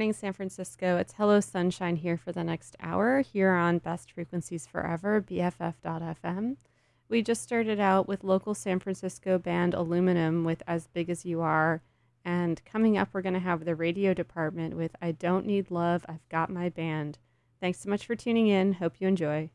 Morning, San Francisco. It's Hello Sunshine here for the next hour here on Best Frequencies Forever, BFF.FM. We just started out with local San Francisco band Aluminum with As Big as You Are. And coming up, we're going to have the radio department with I Don't Need Love, I've Got My Band. Thanks so much for tuning in. Hope you enjoy.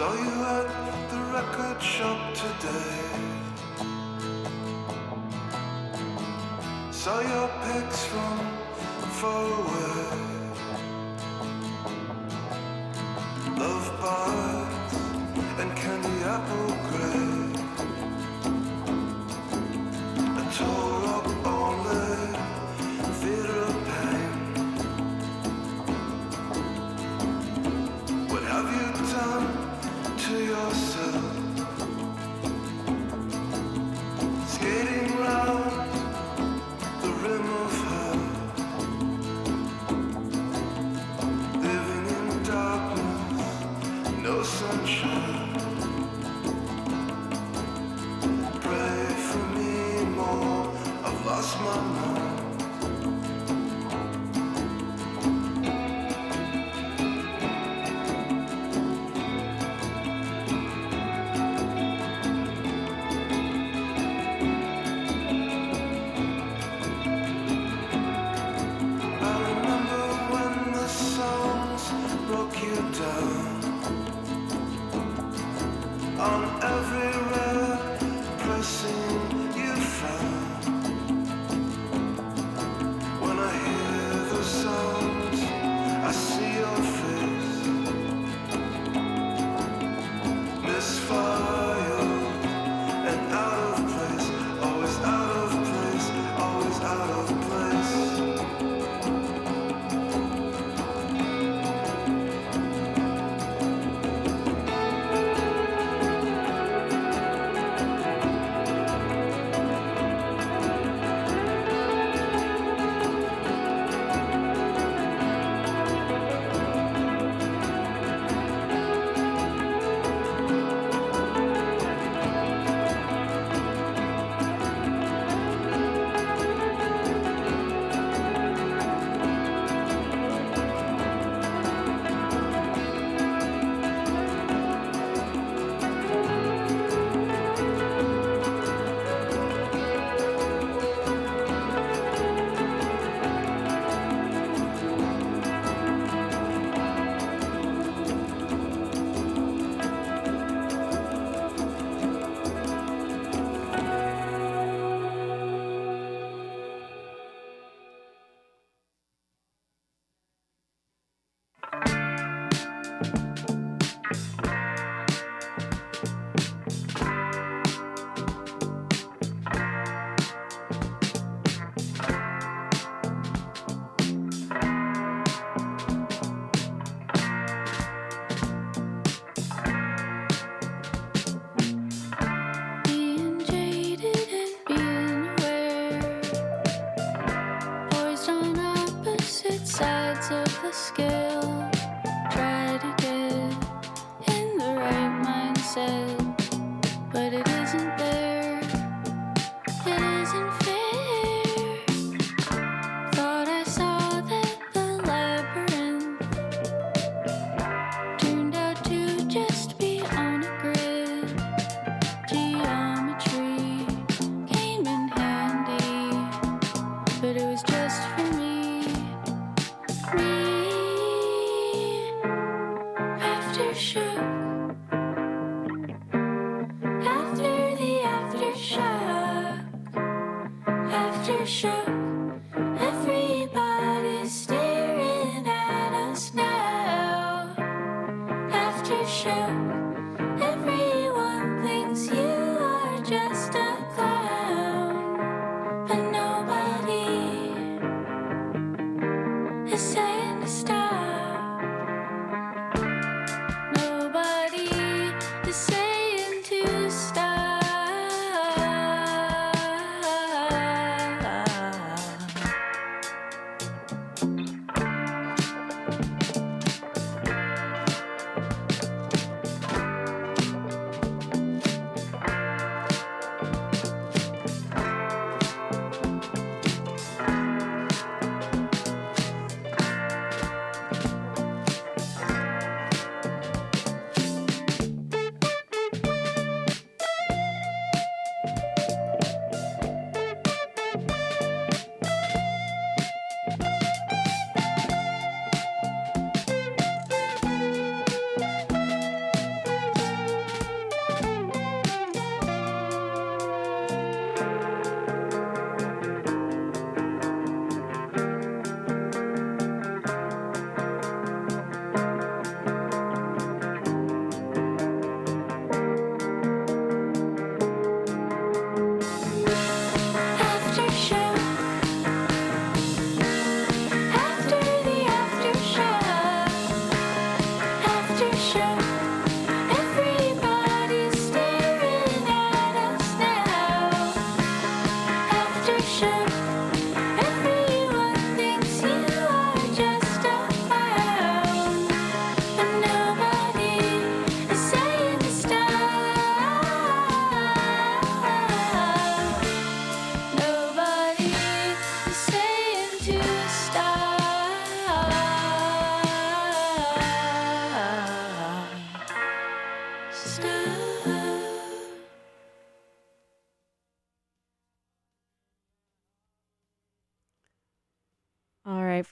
Saw you of the scale.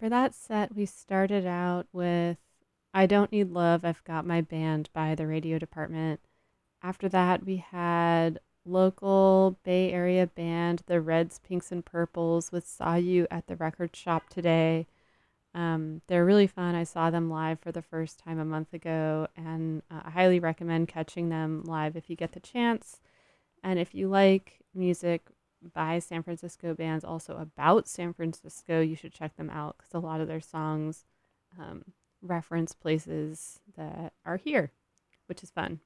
For that set, we started out with I Don't Need Love, I've Got My Band by the radio department. After that, we had local Bay Area band, the Reds, Pinks, and Purples, with Saw You at the record shop today. Um, they're really fun. I saw them live for the first time a month ago, and uh, I highly recommend catching them live if you get the chance. And if you like music by San Francisco bands, also about San Francisco, you should check them out because a lot of their songs um, reference places that are here, which is fun.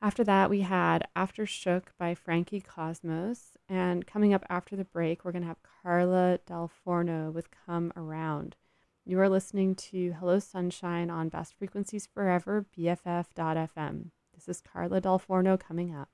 After that, we had After Shook by Frankie Cosmos. And coming up after the break, we're going to have Carla dal Forno with Come Around. You are listening to Hello Sunshine on Best Frequencies Forever, BFF.FM. This is Carla dal Forno coming up.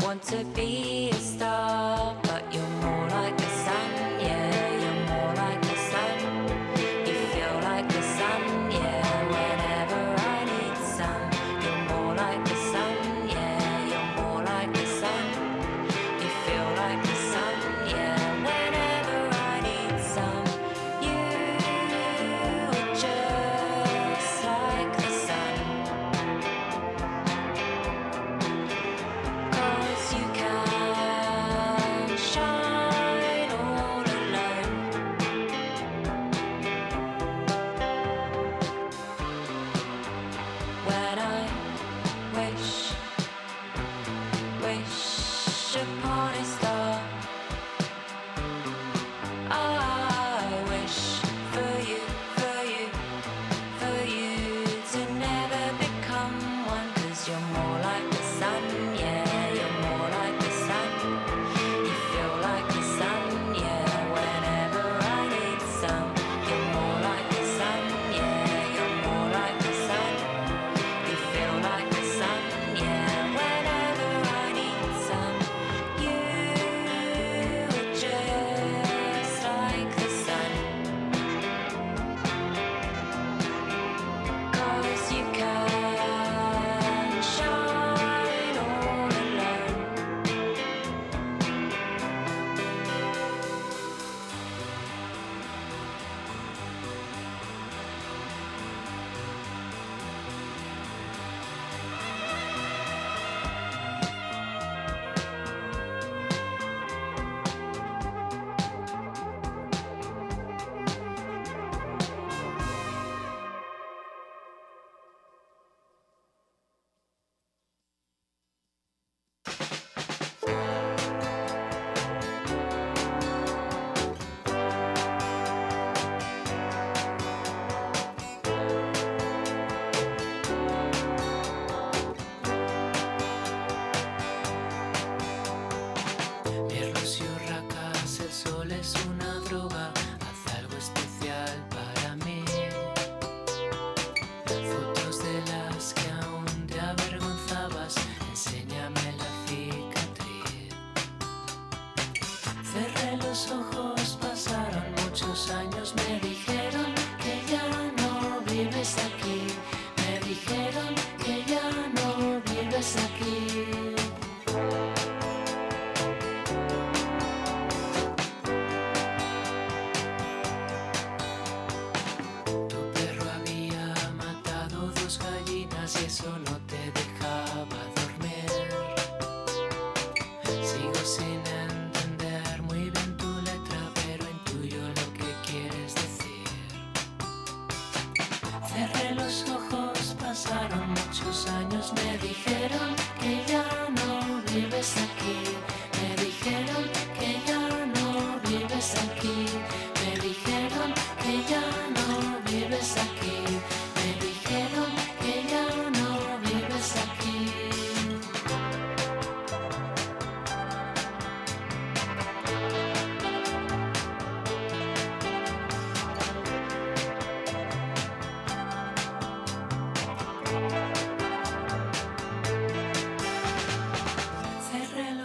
Want to be a star.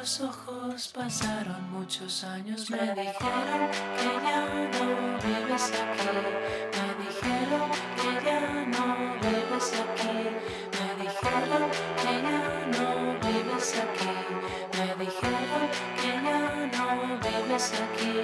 tus ojos pasaron muchos años. Me dijeron que ya no vives aquí. Me dijeron que ya no vives aquí. Me dijeron que ya no vives aquí. Me dijeron que ya no vives aquí.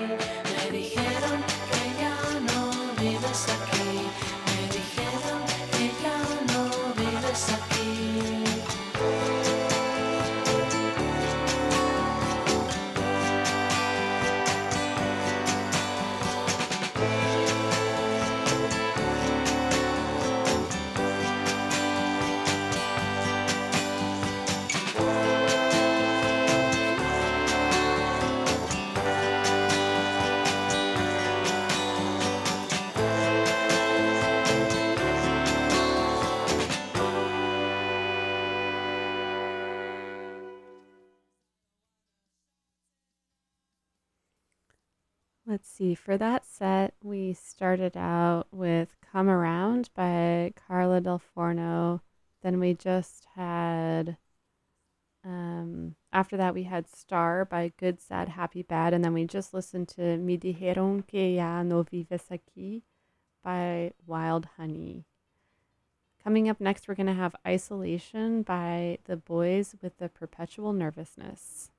See. For that set, we started out with Come Around by Carla dal Forno. Then we just had, um, after that, we had Star by Good, Sad, Happy, Bad. And then we just listened to Mi dijeron que ya no vives aquí by Wild Honey. Coming up next, we're going to have Isolation by the boys with the perpetual nervousness.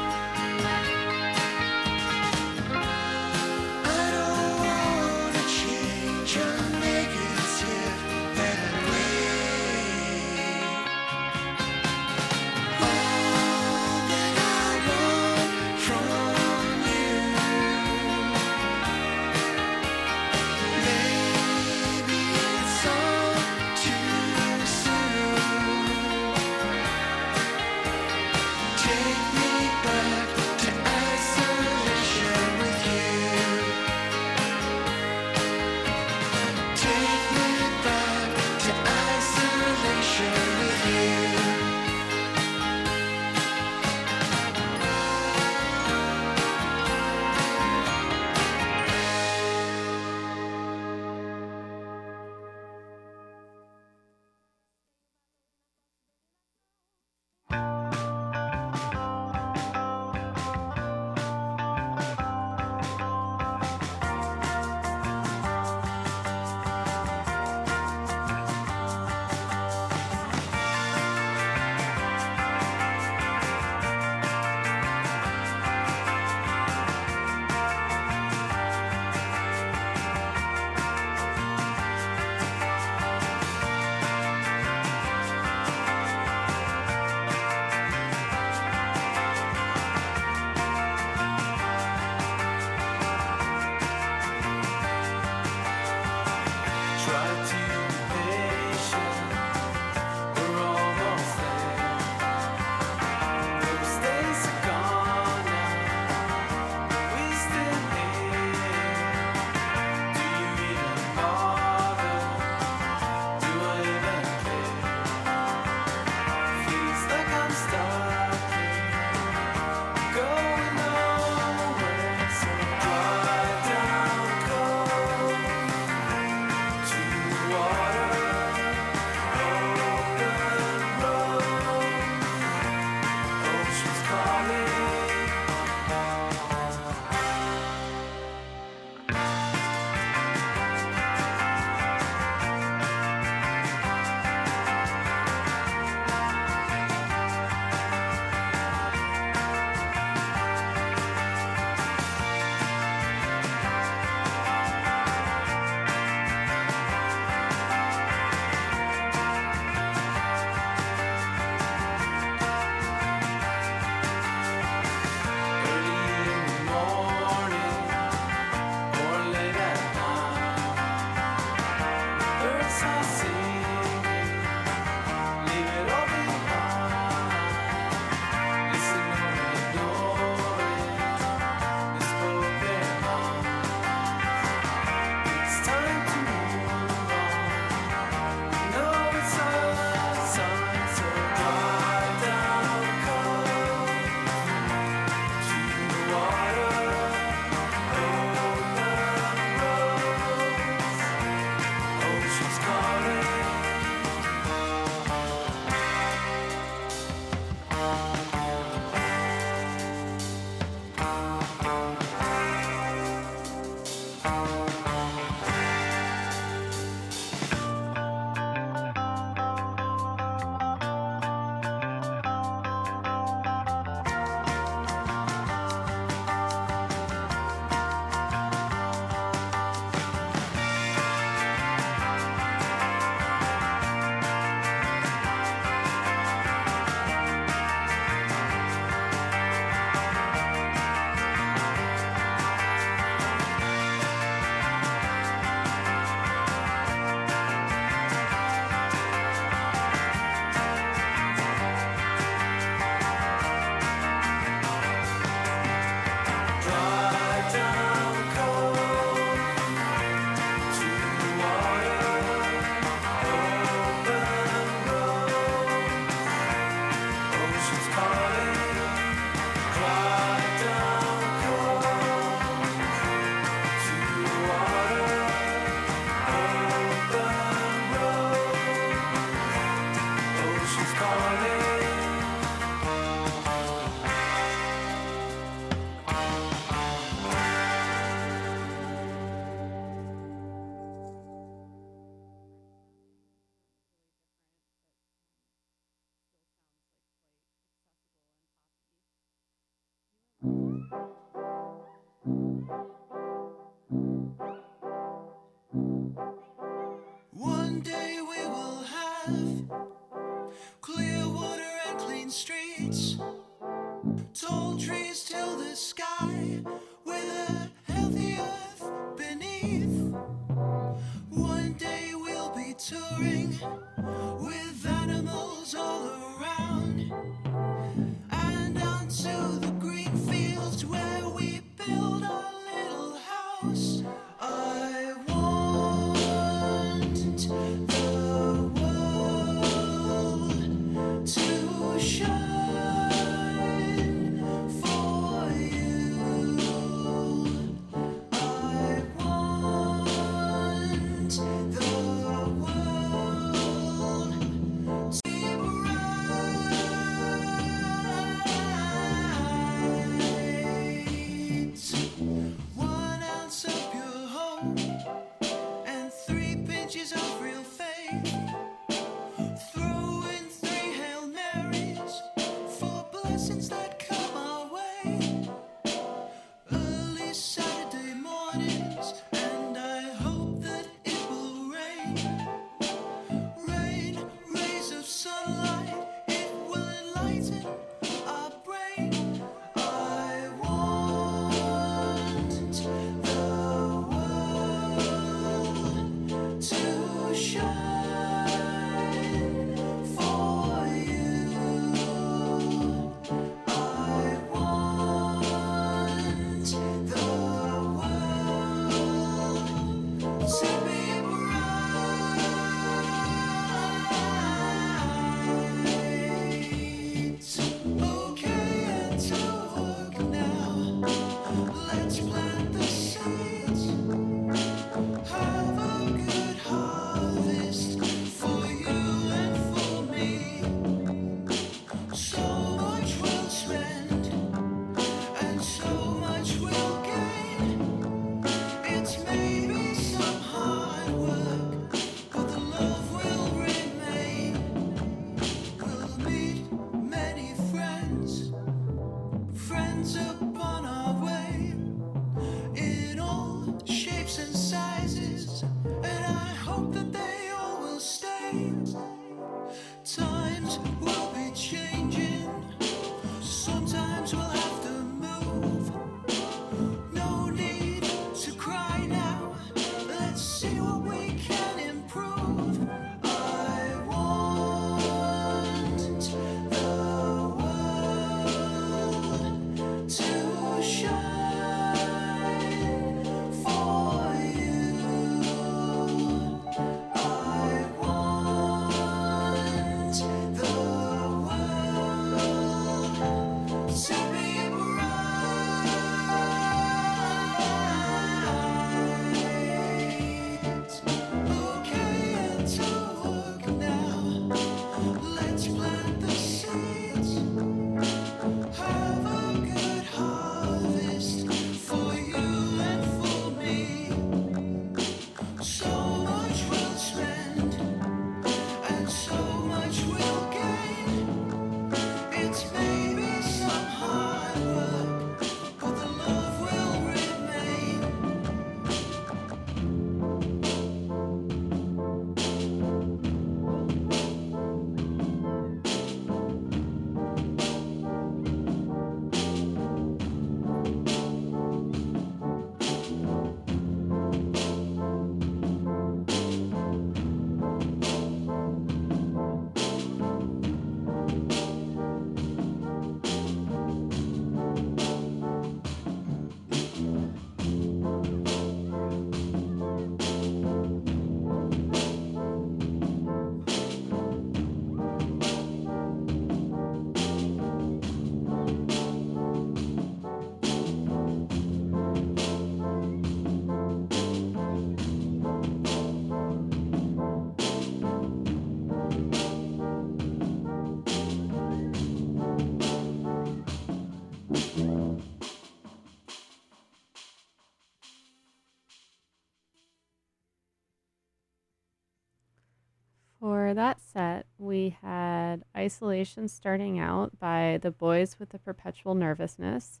that set, we had Isolation starting out by The Boys with the Perpetual Nervousness.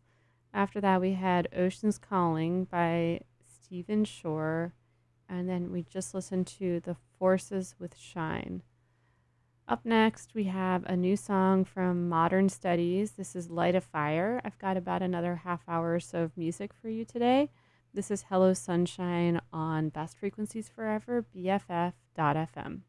After that, we had Ocean's Calling by Stephen Shore. And then we just listened to The Forces with Shine. Up next, we have a new song from Modern Studies. This is Light a Fire. I've got about another half hour or so of music for you today. This is Hello Sunshine on Best Frequencies Forever, BFF.fm.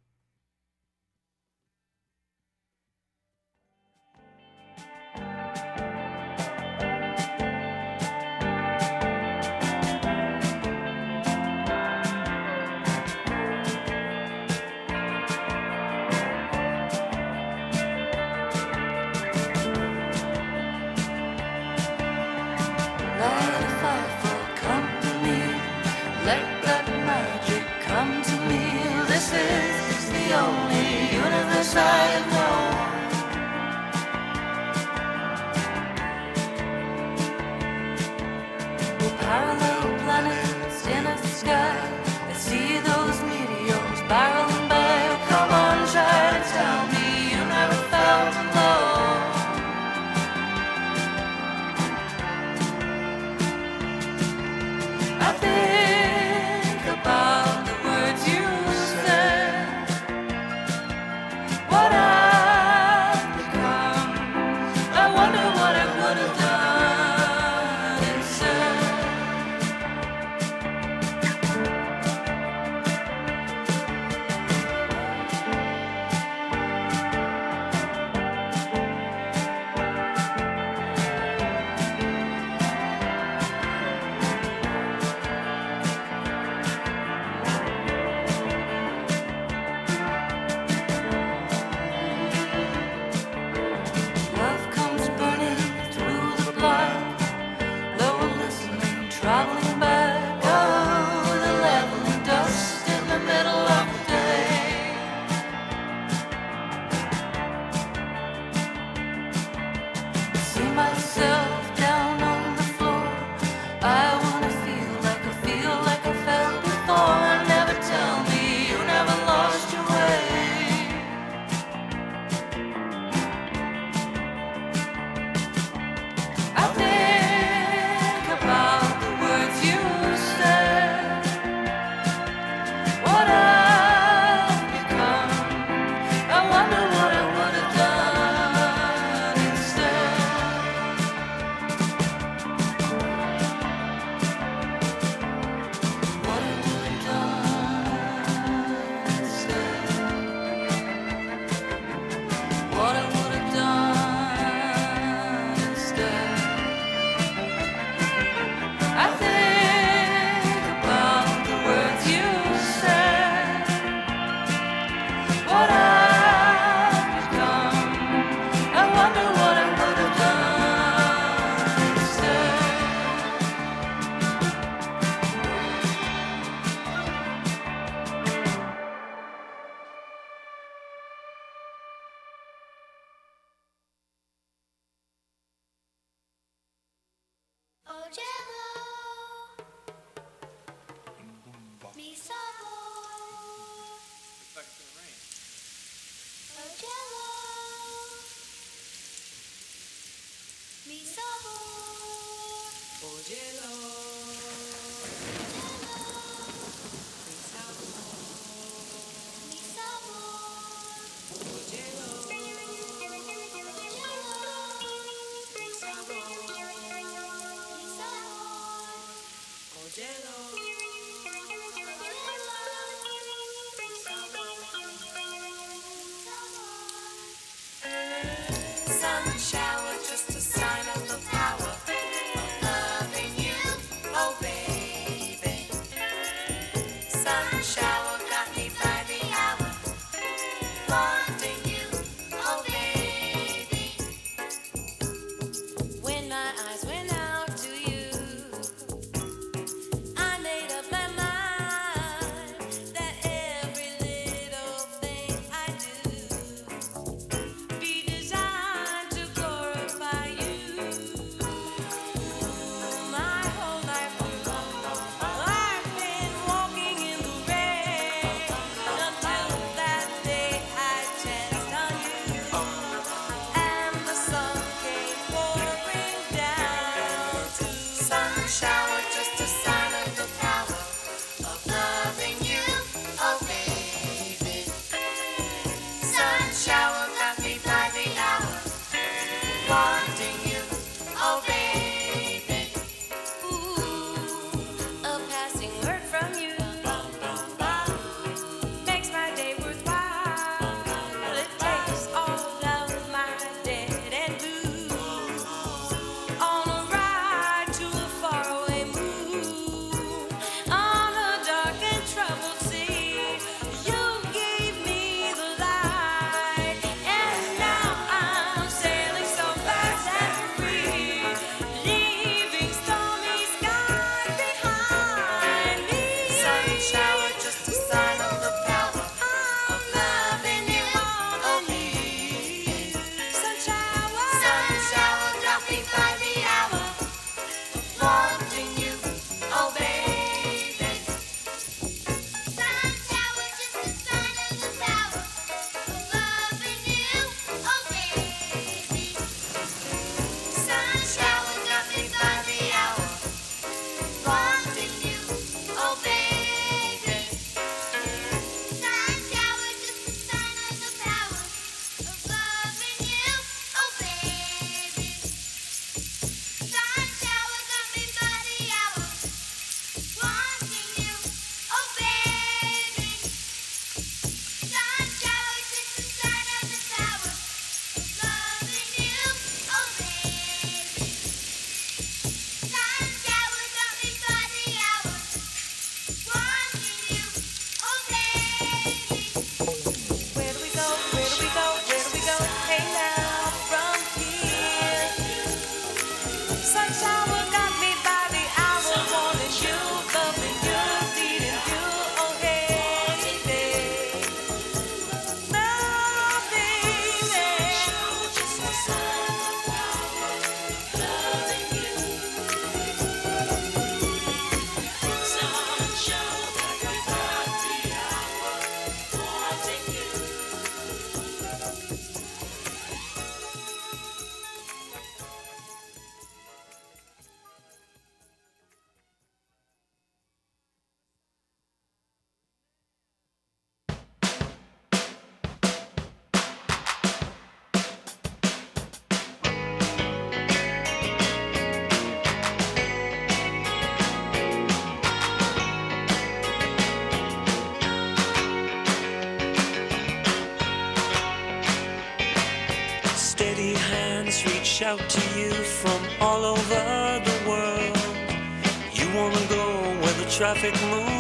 where the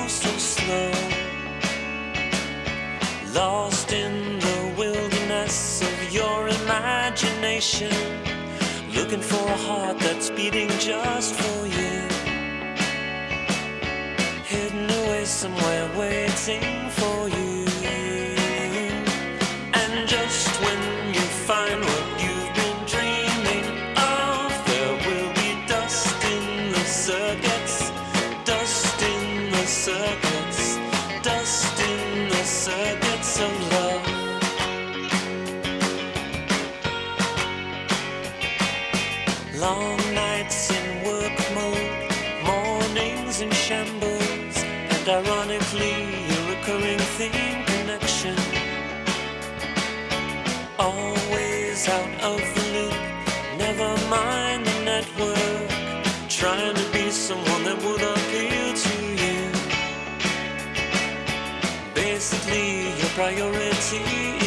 priority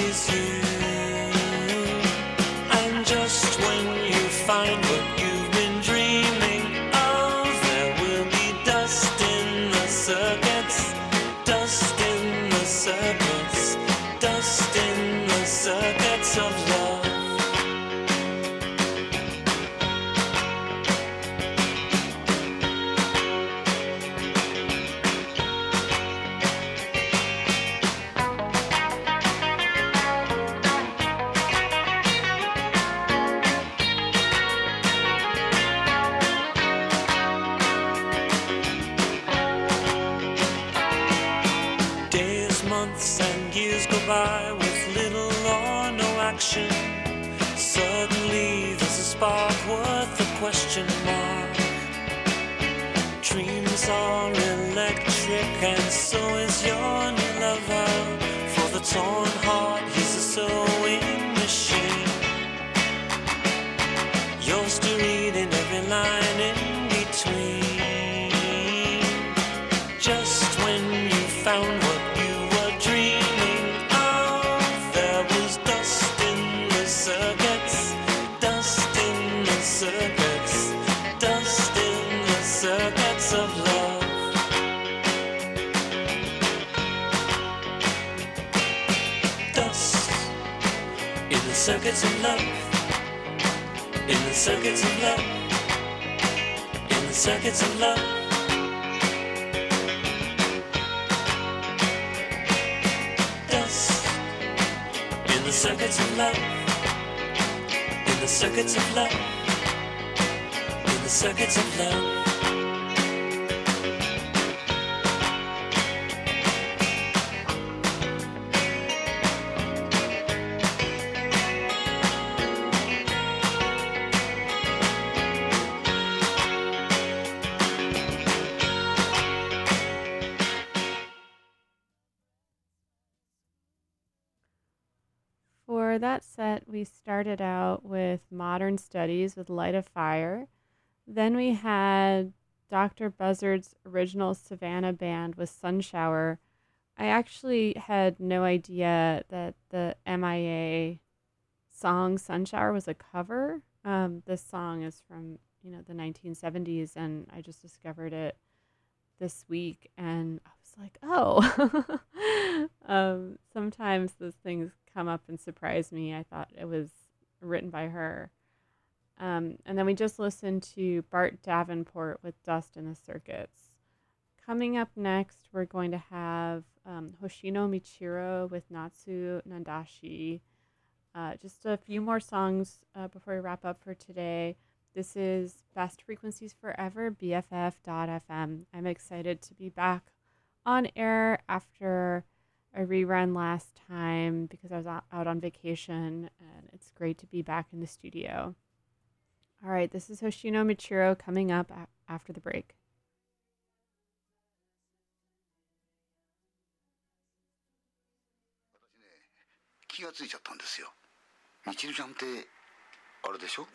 the circuits of love, in the circuits of love. For that set, we started out with Modern Studies with Light a Fire. Then we had Dr. Buzzard's original Savannah band with Sunshower. I actually had no idea that the MIA song Sunshower was a cover. Um, this song is from, you know, the 1970s, and I just discovered it this week, and I was like, oh. um, sometimes those things come up and surprise me. I thought it was written by her. Um, and then we just listened to Bart Davenport with Dust in the Circuits. Coming up next, we're going to have um, Hoshino Michiru with Natsu Nandashi. Uh, just a few more songs uh, before we wrap up for today. This is Best Frequencies Forever, BFF.FM. I'm excited to be back on air after a rerun last time because I was out on vacation, and it's great to be back in the studio. All right, this is Hoshino Michiru coming up after the break. あれでしょ？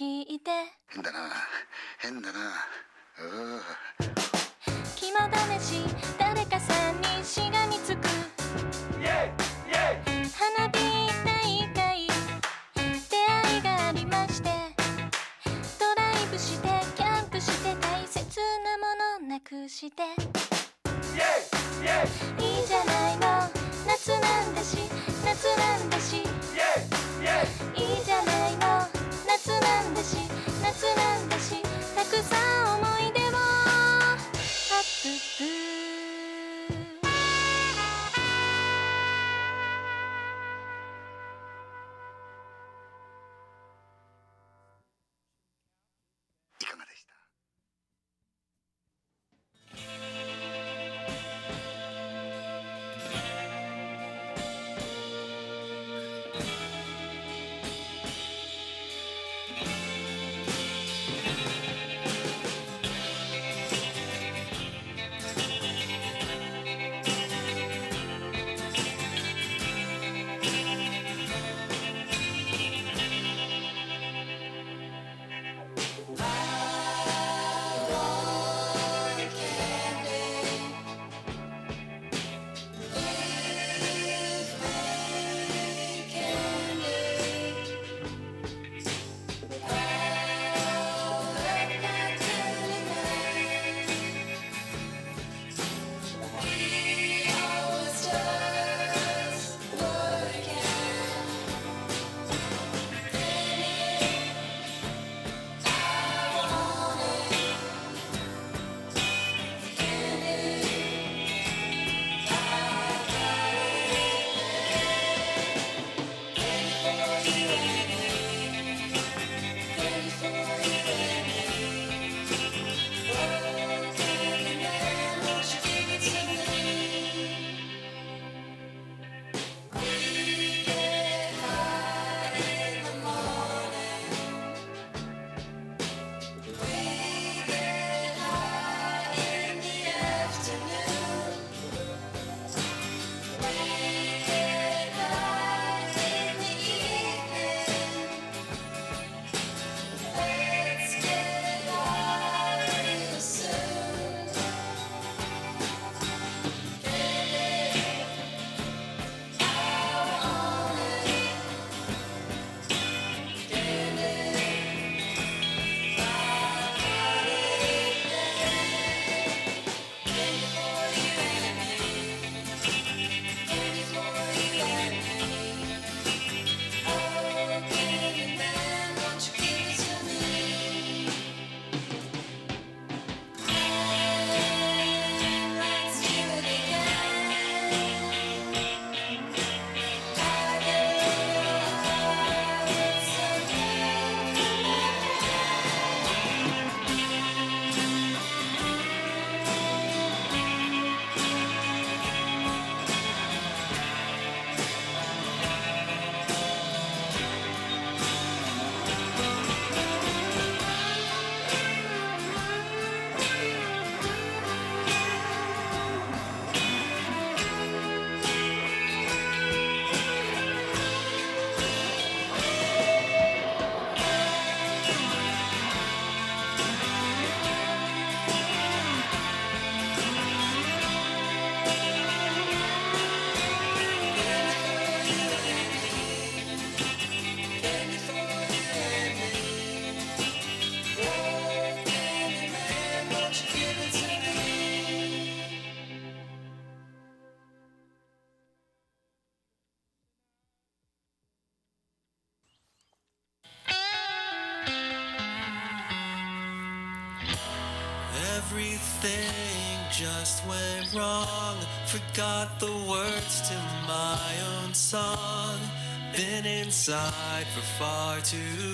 きい just went wrong. Forgot the words to my own song. Been inside for far too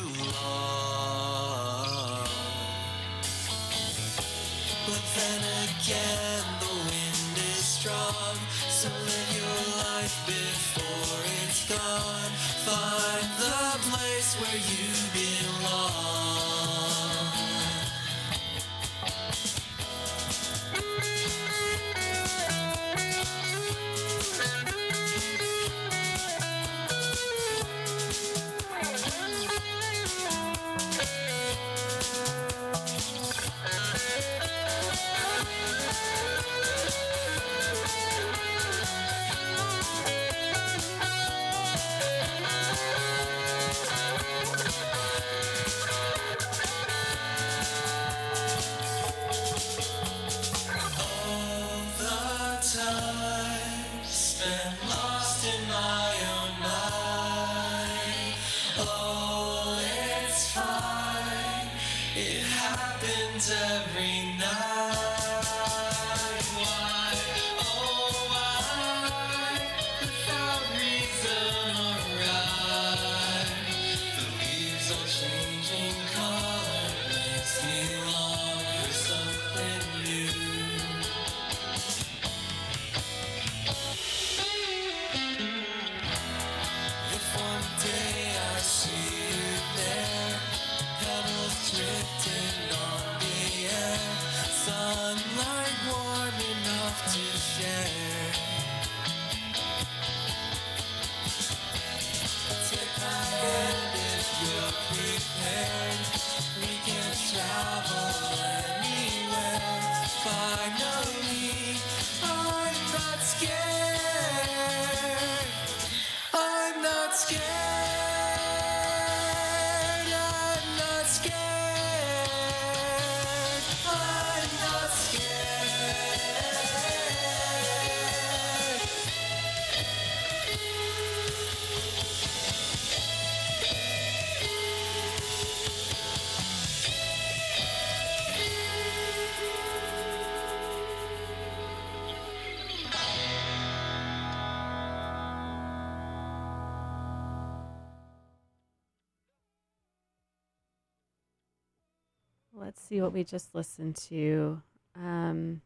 see what we just listened to. Um,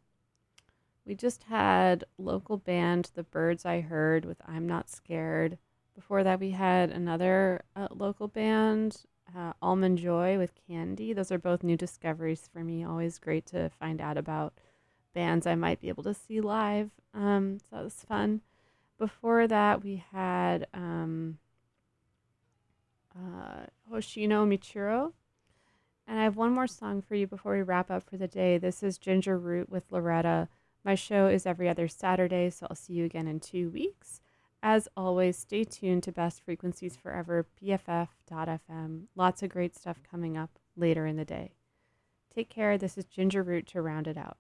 we just had local band The Birds I Heard with I'm Not Scared. Before that, we had another uh, local band, uh, Almond Joy with Candy. Those are both new discoveries for me. Always great to find out about bands I might be able to see live. Um, so that was fun. Before that, we had um, uh, Hoshino Michiru. And I have one more song for you before we wrap up for the day. This is Ginger Root with Loretta. My show is every other Saturday, so I'll see you again in two weeks. As always, stay tuned to Best Frequencies Forever, BFF.fm. Lots of great stuff coming up later in the day. Take care. This is Ginger Root to round it out.